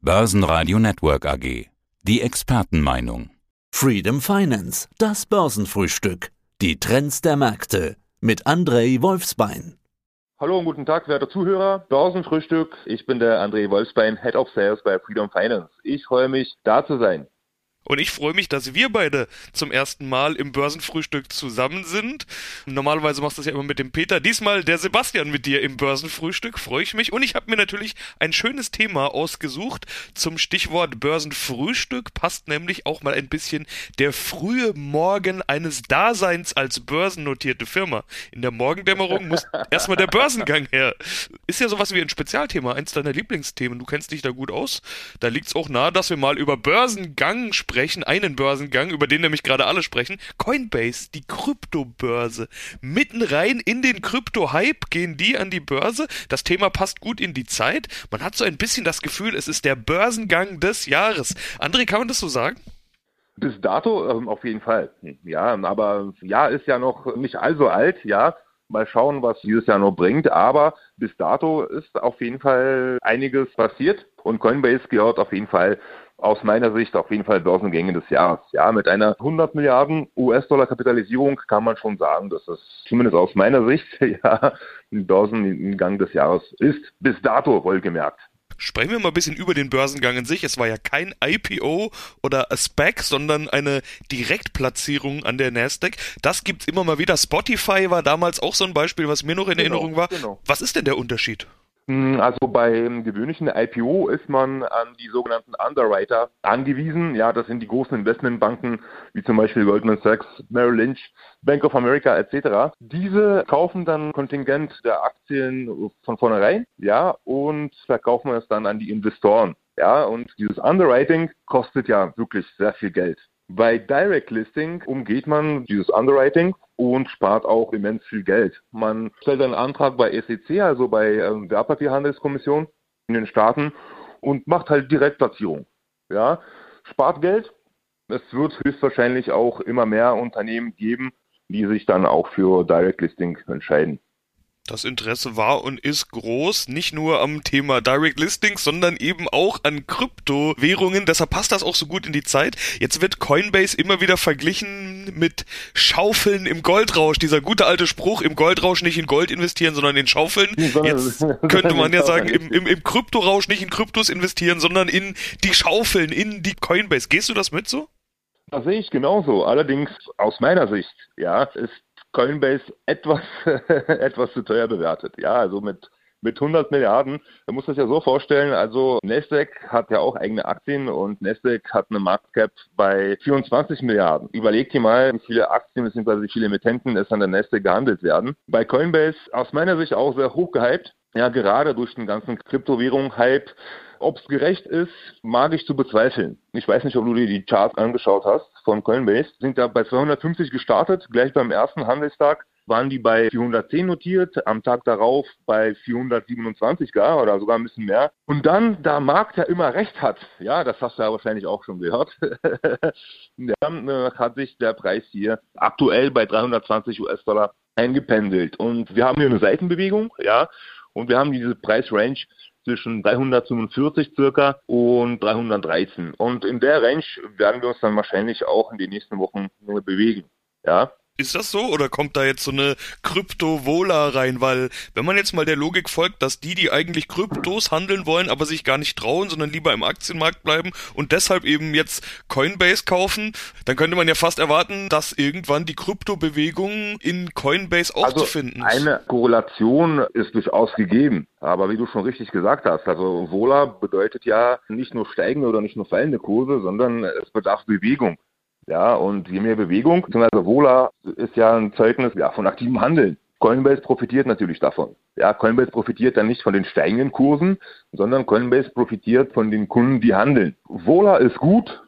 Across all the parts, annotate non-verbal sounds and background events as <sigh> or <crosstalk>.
Börsenradio Network AG. Die Expertenmeinung. Freedom Finance, das Börsenfrühstück. Die Trends der Märkte mit Andrei Wolfsbein. Hallo und guten Tag, werte Zuhörer. Börsenfrühstück. Ich bin der André Wolfsbein, Head of Sales bei Freedom Finance. Ich freue mich, da zu sein. Und ich freue mich, dass wir beide zum ersten Mal im Börsenfrühstück zusammen sind. Normalerweise machst du das ja immer mit dem Peter. Diesmal der Sebastian mit dir im Börsenfrühstück. Freue ich mich. Und ich habe mir natürlich ein schönes Thema ausgesucht zum Stichwort Börsenfrühstück. Passt nämlich auch mal ein bisschen der frühe Morgen eines Daseins als börsennotierte Firma. In der Morgendämmerung muss <laughs> erstmal der Börsengang her. Ist ja sowas wie ein Spezialthema, eins deiner Lieblingsthemen. Du kennst dich da gut aus. Da liegt es auch nahe, dass wir mal über Börsengang sprechen sprechen, einen Börsengang, über den nämlich gerade alle sprechen. Coinbase, die Kryptobörse. Mitten rein in den Krypto-Hype gehen die an die Börse. Das Thema passt gut in die Zeit. Man hat so ein bisschen das Gefühl, es ist der Börsengang des Jahres. André, kann man das so sagen? Bis dato ähm, auf jeden Fall. Ja, aber ja, ist ja noch nicht allzu alt, ja. Mal schauen, was dieses Jahr noch bringt. Aber bis dato ist auf jeden Fall einiges passiert und Coinbase gehört auf jeden Fall aus meiner Sicht auf jeden Fall Börsengänge des Jahres. Ja, mit einer 100 Milliarden US-Dollar Kapitalisierung kann man schon sagen, dass das zumindest aus meiner Sicht <laughs> ja ein Börsengang des Jahres ist. Bis dato wohlgemerkt. Sprechen wir mal ein bisschen über den Börsengang in sich. Es war ja kein IPO oder a SPAC, sondern eine Direktplatzierung an der Nasdaq. Das gibt's immer mal wieder. Spotify war damals auch so ein Beispiel, was mir noch in genau, Erinnerung war. Genau. Was ist denn der Unterschied? Hm, also beim gewöhnlichen IPO ist man an die sogenannten Underwriter angewiesen. Ja, das sind die großen Investmentbanken wie zum Beispiel Goldman Sachs, Merrill Lynch, Bank of America etc. Diese kaufen dann Kontingent der Aktien von vornherein, ja, und verkaufen es dann an die Investoren. Ja, und dieses Underwriting kostet ja wirklich sehr viel Geld. Bei Direct Listing umgeht man dieses Underwriting und spart auch immens viel Geld. Man stellt einen Antrag bei SEC, also bei ähm, Wertpapierhandelskommission in den Staaten und macht halt Direktplatzierung. Ja, spart Geld. Es wird höchstwahrscheinlich auch immer mehr Unternehmen geben, die sich dann auch für Direct Listing entscheiden. Das Interesse war und ist groß, nicht nur am Thema Direct Listings, sondern eben auch an Kryptowährungen. Deshalb passt das auch so gut in die Zeit. Jetzt wird Coinbase immer wieder verglichen mit Schaufeln im Goldrausch. Dieser gute alte Spruch, im Goldrausch nicht in Gold investieren, sondern in Schaufeln. Jetzt könnte man ja sagen, im, im, im Kryptorausch nicht in Kryptos investieren, sondern in die Schaufeln, in die Coinbase. Gehst du das mit so? Das sehe ich genauso. Allerdings aus meiner Sicht, ja, ist Coinbase etwas, <laughs> etwas zu teuer bewertet. Ja, also mit mit 100 Milliarden. Man muss das ja so vorstellen, also Nasdaq hat ja auch eigene Aktien und Nasdaq hat eine Marktcap bei 24 Milliarden. Überlegt ihr mal, wie viele Aktien bzw. wie viele Emittenten es an der Nasdaq gehandelt werden. Bei Coinbase aus meiner Sicht auch sehr hoch gehypt. Ja, gerade durch den ganzen Kryptowährung-Hype ob es gerecht ist, mag ich zu bezweifeln. Ich weiß nicht, ob du dir die Charts angeschaut hast von Coinbase. Sind da bei 250 gestartet, gleich beim ersten Handelstag waren die bei 410 notiert, am Tag darauf bei 427 gar oder sogar ein bisschen mehr. Und dann, da Markt ja immer recht hat, ja, das hast du ja wahrscheinlich auch schon gehört, <laughs> ja, hat sich der Preis hier aktuell bei 320 US-Dollar eingependelt. Und wir haben hier eine Seitenbewegung, ja, und wir haben diese Preisrange zwischen 345 circa und 313. Und in der Range werden wir uns dann wahrscheinlich auch in den nächsten Wochen bewegen. Ja, ist das so oder kommt da jetzt so eine Krypto-Vola rein? Weil, wenn man jetzt mal der Logik folgt, dass die, die eigentlich Kryptos handeln wollen, aber sich gar nicht trauen, sondern lieber im Aktienmarkt bleiben und deshalb eben jetzt Coinbase kaufen, dann könnte man ja fast erwarten, dass irgendwann die Kryptobewegung in Coinbase auch also zu finden ist. Eine Korrelation ist durchaus gegeben. Aber wie du schon richtig gesagt hast, also Vola bedeutet ja nicht nur steigende oder nicht nur fallende Kurse, sondern es bedarf Bewegung. Ja, und je mehr Bewegung, beziehungsweise Vola ist ja ein Zeugnis ja, von aktivem Handeln. Coinbase profitiert natürlich davon. Ja, Coinbase profitiert dann nicht von den steigenden Kursen, sondern Coinbase profitiert von den Kunden, die handeln. Vola ist gut,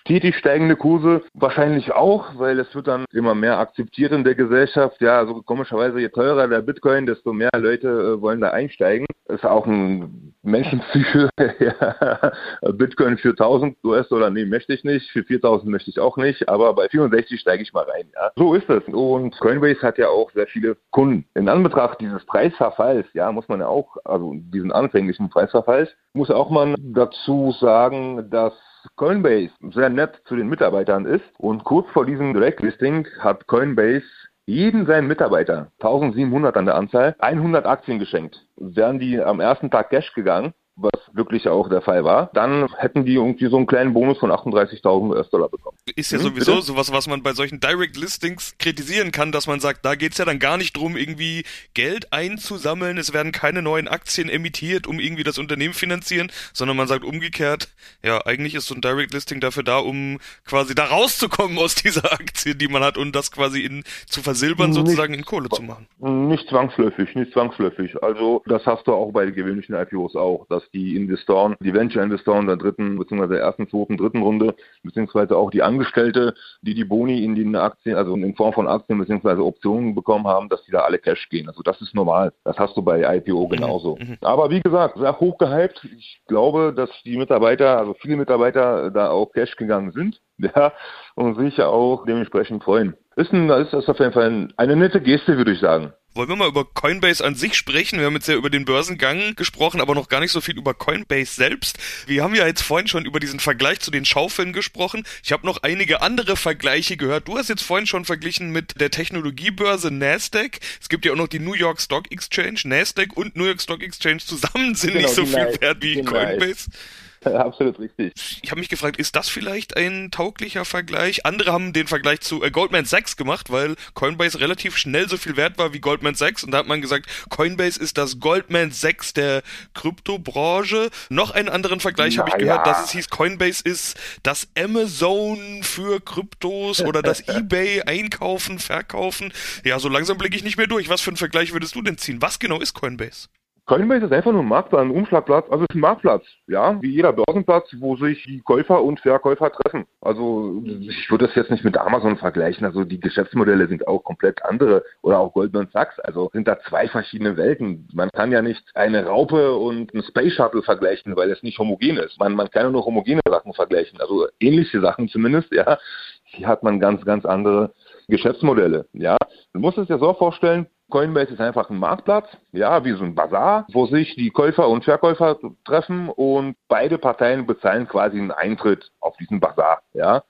stetig steigende Kurse wahrscheinlich auch, weil es wird dann immer mehr akzeptiert in der Gesellschaft. Ja, also komischerweise, je teurer der Bitcoin, desto mehr Leute äh, wollen da einsteigen. Ist auch ein Menschenpsyche. <laughs> ja. Bitcoin für 1000 US-Dollar, nee, möchte ich nicht. Für 4000 möchte ich auch nicht. Aber bei 64 steige ich mal rein. Ja. So ist es. Und Coinbase hat ja auch sehr viele Kunden. In Anbetracht dieses Preisverfalls, ja, muss man ja auch, also diesen anfänglichen Preisverfalls, muss auch man dazu sagen, dass Coinbase sehr nett zu den Mitarbeitern ist und kurz vor diesem Direktlisting hat Coinbase jeden seinen Mitarbeiter, 1700 an der Anzahl, 100 Aktien geschenkt. Wären die am ersten Tag Cash gegangen, was wirklich auch der Fall war, dann hätten die irgendwie so einen kleinen Bonus von 38.000 US-Dollar bekommen. Ist ja hm, sowieso bitte? sowas, was man bei solchen Direct Listings kritisieren kann, dass man sagt, da geht's ja dann gar nicht drum, irgendwie Geld einzusammeln, es werden keine neuen Aktien emittiert, um irgendwie das Unternehmen finanzieren, sondern man sagt umgekehrt, ja, eigentlich ist so ein Direct Listing dafür da, um quasi da rauszukommen aus dieser Aktie, die man hat und das quasi in zu versilbern, sozusagen in Kohle zu machen. Nicht zwangsläufig, nicht zwangsläufig. Also das hast du auch bei gewöhnlichen IPOs auch, dass die Investoren, die Venture-Investoren der dritten bzw. der ersten, zweiten, dritten Runde, beziehungsweise auch die Angestellte, die die Boni in den Aktien, also in Form von Aktien bzw. Optionen bekommen haben, dass die da alle Cash gehen. Also das ist normal. Das hast du bei IPO mhm. genauso. Mhm. Aber wie gesagt, sehr hoch gehypt. Ich glaube, dass die Mitarbeiter, also viele Mitarbeiter da auch Cash gegangen sind. <laughs> Ja, und sich auch dementsprechend freuen. Ist, ein, ist das auf jeden Fall eine nette Geste, würde ich sagen. Wollen wir mal über Coinbase an sich sprechen? Wir haben jetzt ja über den Börsengang gesprochen, aber noch gar nicht so viel über Coinbase selbst. Wir haben ja jetzt vorhin schon über diesen Vergleich zu den Schaufeln gesprochen. Ich habe noch einige andere Vergleiche gehört. Du hast jetzt vorhin schon verglichen mit der Technologiebörse Nasdaq. Es gibt ja auch noch die New York Stock Exchange. Nasdaq und New York Stock Exchange zusammen sind genau, nicht so viel wert wie Coinbase. <laughs> Absolut richtig. Ich habe mich gefragt, ist das vielleicht ein tauglicher Vergleich? Andere haben den Vergleich zu äh, Goldman Sachs gemacht, weil Coinbase relativ schnell so viel wert war wie Goldman Sachs. Und da hat man gesagt, Coinbase ist das Goldman Sachs der Kryptobranche. Noch einen anderen Vergleich habe ich gehört, dass es hieß, Coinbase ist das Amazon für Kryptos oder das <laughs> eBay einkaufen, verkaufen. Ja, so langsam blicke ich nicht mehr durch. Was für einen Vergleich würdest du denn ziehen? Was genau ist Coinbase? Coinbase ist einfach nur ein Marktplatz, ein Umschlagplatz, also es ist ein Marktplatz, ja, wie jeder Börsenplatz, wo sich die Käufer und Verkäufer treffen. Also ich würde das jetzt nicht mit Amazon vergleichen, also die Geschäftsmodelle sind auch komplett andere oder auch Goldman Sachs, also sind da zwei verschiedene Welten. Man kann ja nicht eine Raupe und ein Space Shuttle vergleichen, weil es nicht homogen ist. Man, man kann ja nur homogene Sachen vergleichen, also ähnliche Sachen zumindest, ja. Hier hat man ganz, ganz andere Geschäftsmodelle, ja. Man muss es ja so vorstellen, Coinbase ist einfach ein Marktplatz, ja, wie so ein Bazar, wo sich die Käufer und Verkäufer treffen und beide Parteien bezahlen quasi einen Eintritt auf diesen Bazar, ja.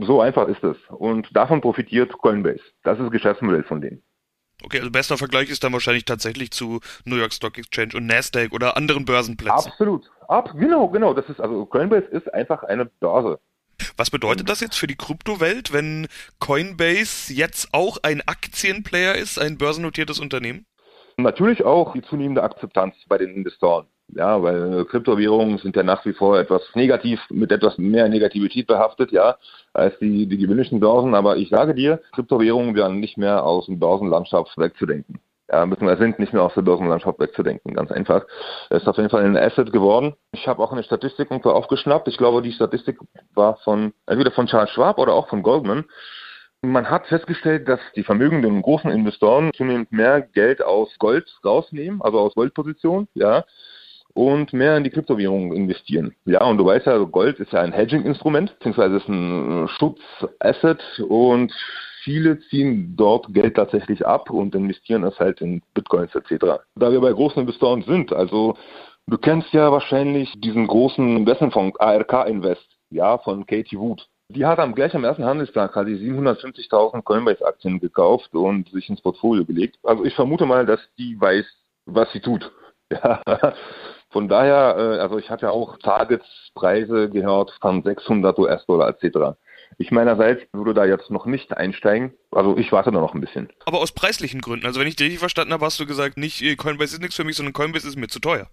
So einfach ist es. Und davon profitiert Coinbase. Das ist das Geschäftsmodell von denen. Okay, also bester Vergleich ist dann wahrscheinlich tatsächlich zu New York Stock Exchange und Nasdaq oder anderen Börsenplätzen. Absolut. Ab, genau, genau. Das ist also Coinbase ist einfach eine Börse. Was bedeutet das jetzt für die Kryptowelt, wenn Coinbase jetzt auch ein Aktienplayer ist, ein börsennotiertes Unternehmen? Natürlich auch die zunehmende Akzeptanz bei den Investoren. Ja, weil Kryptowährungen sind ja nach wie vor etwas negativ, mit etwas mehr Negativität behaftet, ja, als die, die gewöhnlichen Börsen. Aber ich sage dir, Kryptowährungen werden nicht mehr aus dem Börsenlandschaft wegzudenken ja, müssen wir sind nicht mehr aus der Börsenlandschaft wegzudenken, ganz einfach. Es ist auf jeden Fall ein Asset geworden. Ich habe auch eine Statistik irgendwo aufgeschnappt. Ich glaube, die Statistik war von entweder von Charles Schwab oder auch von Goldman. Man hat festgestellt, dass die vermögenden großen Investoren zunehmend mehr Geld aus Gold rausnehmen, also aus Goldpositionen, ja, und mehr in die Kryptowährungen investieren. Ja, und du weißt ja, Gold ist ja ein Hedging-Instrument, beziehungsweise ist ein Schutzasset und viele ziehen dort Geld tatsächlich ab und investieren es halt in Bitcoins etc. Da wir bei großen Investoren sind, also du kennst ja wahrscheinlich diesen großen Investmentfonds ARK Invest, ja, von Katie Wood. Die hat am gleich am ersten Handelstag hat 750.000 Coinbase-Aktien gekauft und sich ins Portfolio gelegt. Also ich vermute mal, dass die weiß, was sie tut. <laughs> Ja. Von daher, äh, also ich habe ja auch Targetspreise gehört von 600 US-Dollar etc. Ich meinerseits würde da jetzt noch nicht einsteigen. Also ich warte da noch ein bisschen. Aber aus preislichen Gründen. Also wenn ich dich richtig verstanden habe, hast du gesagt, nicht äh, Coinbase ist nichts für mich, sondern Coinbase ist mir zu teuer.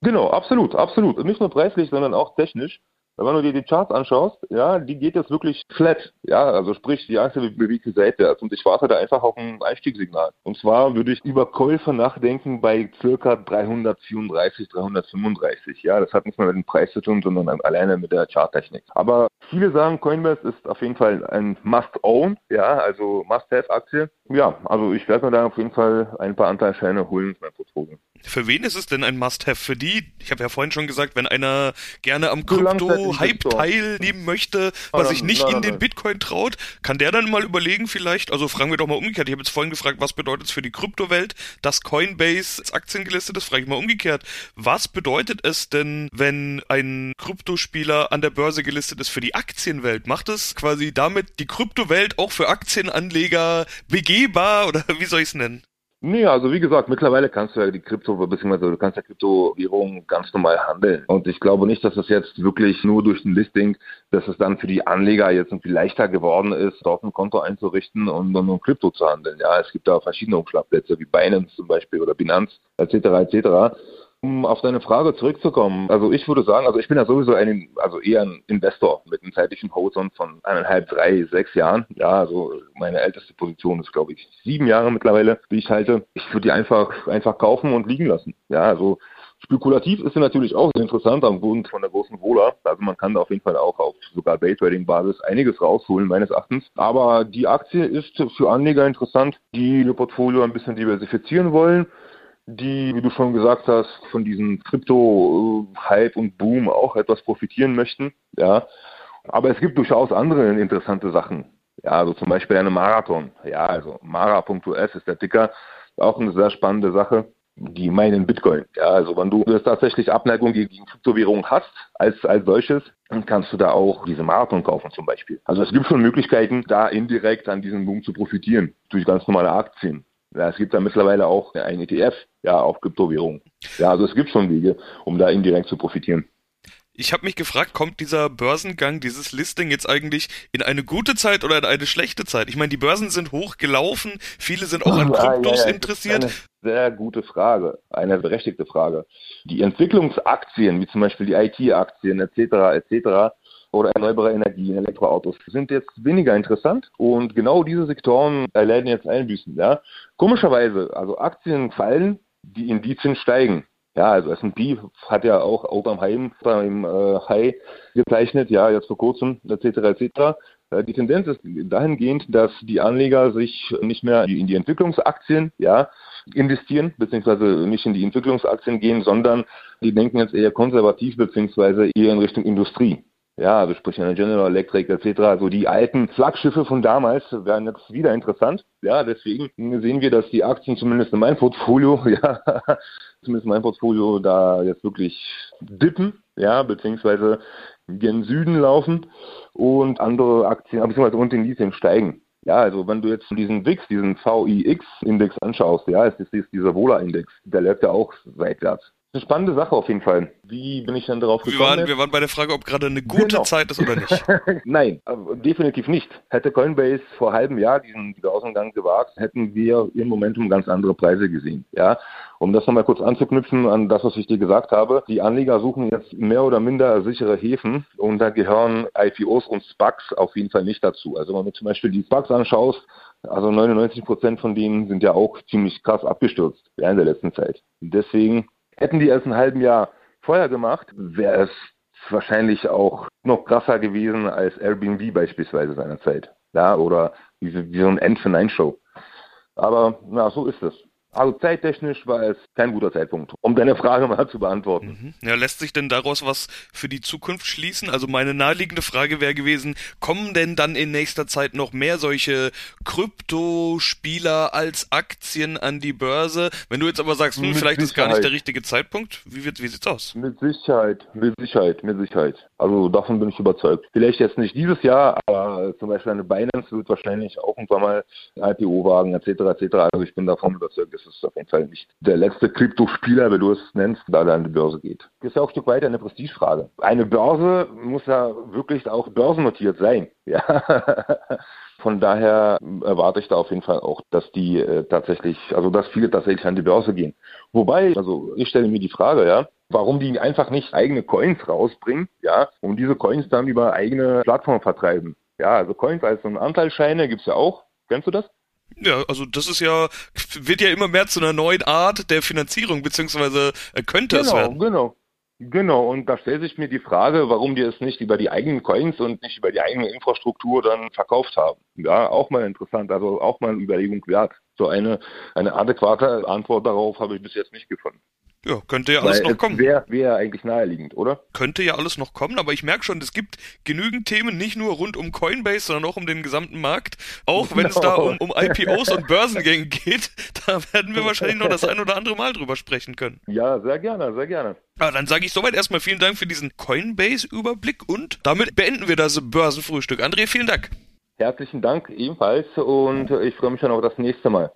Genau, absolut, absolut. Nicht nur preislich, sondern auch technisch. Wenn du dir die Charts anschaust, ja, die geht jetzt wirklich flat. Ja, also sprich, die Aktie bewegt sich seitwärts und ich warte da einfach auf ein Einstiegssignal. Und zwar würde ich über Käufe nachdenken bei circa 334, 335. Ja, das hat nichts mehr mit dem Preis zu tun, sondern alleine mit der Charttechnik. Aber viele sagen, Coinbase ist auf jeden Fall ein Must-Own, ja, also Must-Have-Aktie. Ja, also ich werde mir da auf jeden Fall ein paar Anteilscheine holen in mein Portfolio. Für wen ist es denn ein Must-Have? Für die, ich habe ja vorhin schon gesagt, wenn einer gerne am Krypto-Hype teilnehmen möchte, was sich nicht in den Bitcoin traut, kann der dann mal überlegen vielleicht, also fragen wir doch mal umgekehrt, ich habe jetzt vorhin gefragt, was bedeutet es für die Kryptowelt, dass Coinbase als Aktien gelistet ist, frage ich mal umgekehrt. Was bedeutet es denn, wenn ein Kryptospieler an der Börse gelistet ist für die Aktienwelt? Macht es quasi damit die Kryptowelt auch für Aktienanleger begehbar oder <laughs> wie soll ich es nennen? Nee, also wie gesagt, mittlerweile kannst du ja die Krypto, beziehungsweise du kannst ja Kryptowährungen ganz normal handeln. Und ich glaube nicht, dass das jetzt wirklich nur durch ein Listing, dass es dann für die Anleger jetzt irgendwie leichter geworden ist, dort ein Konto einzurichten und nur Krypto zu handeln. Ja, es gibt da verschiedene Umschlagplätze, wie Binance zum Beispiel oder Binance etc. etc. Um auf deine Frage zurückzukommen, also ich würde sagen, also ich bin ja sowieso ein, also eher ein Investor mit einem zeitlichen Horizont von eineinhalb, drei, sechs Jahren. Ja, also meine älteste Position ist, glaube ich, sieben Jahre mittlerweile, die ich halte. Ich würde die einfach, einfach kaufen und liegen lassen. Ja, also Spekulativ ist sie natürlich auch sehr interessant am Grund von der großen Wohler. Also man kann da auf jeden Fall auch auf sogar Daytrading-Basis einiges rausholen, meines Erachtens. Aber die Aktie ist für Anleger interessant, die ihr Portfolio ein bisschen diversifizieren wollen die, wie du schon gesagt hast, von diesem Krypto-Hype und Boom auch etwas profitieren möchten. Ja, aber es gibt durchaus andere interessante Sachen. Ja, also zum Beispiel eine Marathon. Ja, also Mara.us ist der Ticker. Auch eine sehr spannende Sache. Die meinen Bitcoin. Ja, also wenn du jetzt tatsächlich Abneigung gegen Kryptowährungen hast, als, als solches, dann kannst du da auch diese Marathon kaufen zum Beispiel. Also es gibt schon Möglichkeiten, da indirekt an diesem Boom zu profitieren. Durch ganz normale Aktien. Ja, es gibt da mittlerweile auch ein ETF, ja, auf Kryptowährungen. Ja, also es gibt schon Wege, um da indirekt zu profitieren. Ich habe mich gefragt, kommt dieser Börsengang, dieses Listing jetzt eigentlich in eine gute Zeit oder in eine schlechte Zeit? Ich meine, die Börsen sind hochgelaufen, viele sind auch an <laughs> Kryptos ja, ja, interessiert. Das ist eine sehr gute Frage, eine berechtigte Frage. Die Entwicklungsaktien, wie zum Beispiel die IT-Aktien etc. etc oder erneuerbare Energien, Elektroautos sind jetzt weniger interessant und genau diese Sektoren erleiden jetzt Einbüßen. Ja. Komischerweise, also Aktien fallen, die Indizien steigen. Ja, also S&P hat ja auch Oldham Heim beim äh, High gezeichnet, ja, jetzt vor kurzem, etc., etc. Äh, die Tendenz ist dahingehend, dass die Anleger sich nicht mehr in die Entwicklungsaktien, ja, investieren, beziehungsweise nicht in die Entwicklungsaktien gehen, sondern die denken jetzt eher konservativ, beziehungsweise eher in Richtung Industrie. Ja, also sprich eine General Electric etc. Also die alten Flaggschiffe von damals werden jetzt wieder interessant. Ja, deswegen sehen wir, dass die Aktien zumindest in meinem Portfolio, <laughs> ja, zumindest in meinem Portfolio da jetzt wirklich dippen, ja, beziehungsweise gen Süden laufen und andere Aktien, beziehungsweise unten in Lithium steigen. Ja, also wenn du jetzt diesen VIX, diesen VIX-Index anschaust, ja, es ist dieser Wohler-Index, der läuft ja auch seitwärts. Eine spannende Sache auf jeden Fall. Wie bin ich denn darauf gekommen? Wir waren, wir waren bei der Frage, ob gerade eine gute genau. Zeit ist oder nicht. <laughs> Nein, definitiv nicht. Hätte Coinbase vor halben Jahr diesen Börsengang gewagt, hätten wir im Momentum ganz andere Preise gesehen. Ja, um das nochmal kurz anzuknüpfen an das, was ich dir gesagt habe. Die Anleger suchen jetzt mehr oder minder sichere Häfen und da gehören IPOs und SPACs auf jeden Fall nicht dazu. Also wenn du zum Beispiel die SPACs anschaust, also 99 Prozent von denen sind ja auch ziemlich krass abgestürzt während der letzten Zeit. Deswegen Hätten die es ein halben Jahr vorher gemacht, wäre es wahrscheinlich auch noch krasser gewesen als Airbnb beispielsweise seinerzeit. Ja, oder wie, wie so ein End for Nine Show. Aber na, so ist es. Also zeittechnisch war es kein guter Zeitpunkt, um deine Frage mal zu beantworten. Mhm. Ja, lässt sich denn daraus was für die Zukunft schließen? Also meine naheliegende Frage wäre gewesen, kommen denn dann in nächster Zeit noch mehr solche Kryptospieler als Aktien an die Börse? Wenn du jetzt aber sagst, hm, vielleicht Sicherheit. ist gar nicht der richtige Zeitpunkt, wie, wird, wie sieht's aus? Mit Sicherheit, mit Sicherheit, mit Sicherheit. Also davon bin ich überzeugt. Vielleicht jetzt nicht dieses Jahr, aber zum Beispiel eine Binance wird wahrscheinlich auch irgendwann mal IPO wagen, etc. etc. Also ich bin davon überzeugt, dass ist auf jeden Fall nicht der letzte Kryptospieler, wie du es nennst, da der an die Börse geht. Das ist ja auch ein Stück weit eine Prestigefrage. Eine Börse muss ja wirklich auch börsennotiert sein. <laughs> Ja. Von daher erwarte ich da auf jeden Fall auch, dass die äh, tatsächlich, also dass viele tatsächlich an die Börse gehen. Wobei, also ich stelle mir die Frage, ja, warum die einfach nicht eigene Coins rausbringen, ja, und diese Coins dann über eigene Plattformen vertreiben. Ja, also Coins als so Anteilsscheine gibt's ja auch. Kennst du das? Ja, also das ist ja, wird ja immer mehr zu einer neuen Art der Finanzierung, beziehungsweise äh, könnte genau, es werden. Genau, genau. Genau, und da stellt sich mir die Frage, warum die es nicht über die eigenen Coins und nicht über die eigene Infrastruktur dann verkauft haben. Ja, auch mal interessant, also auch mal eine Überlegung wert. So eine, eine adäquate Antwort darauf habe ich bis jetzt nicht gefunden. Ja, könnte ja alles Weil noch kommen. Wäre wär eigentlich naheliegend, oder? Könnte ja alles noch kommen, aber ich merke schon, es gibt genügend Themen, nicht nur rund um Coinbase, sondern auch um den gesamten Markt. Auch wenn es da um, um IPOs und Börsengänge <laughs> geht, da werden wir wahrscheinlich noch das ein oder andere Mal drüber sprechen können. Ja, sehr gerne, sehr gerne. Aber dann sage ich soweit erstmal vielen Dank für diesen Coinbase-Überblick und damit beenden wir das Börsenfrühstück. André, vielen Dank. Herzlichen Dank ebenfalls und ich freue mich schon auf das nächste Mal.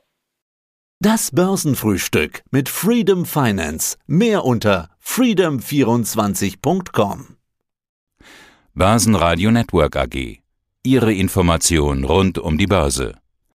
Das Börsenfrühstück mit Freedom Finance. Mehr unter freedom24.com. Börsenradio Network AG. Ihre Information rund um die Börse.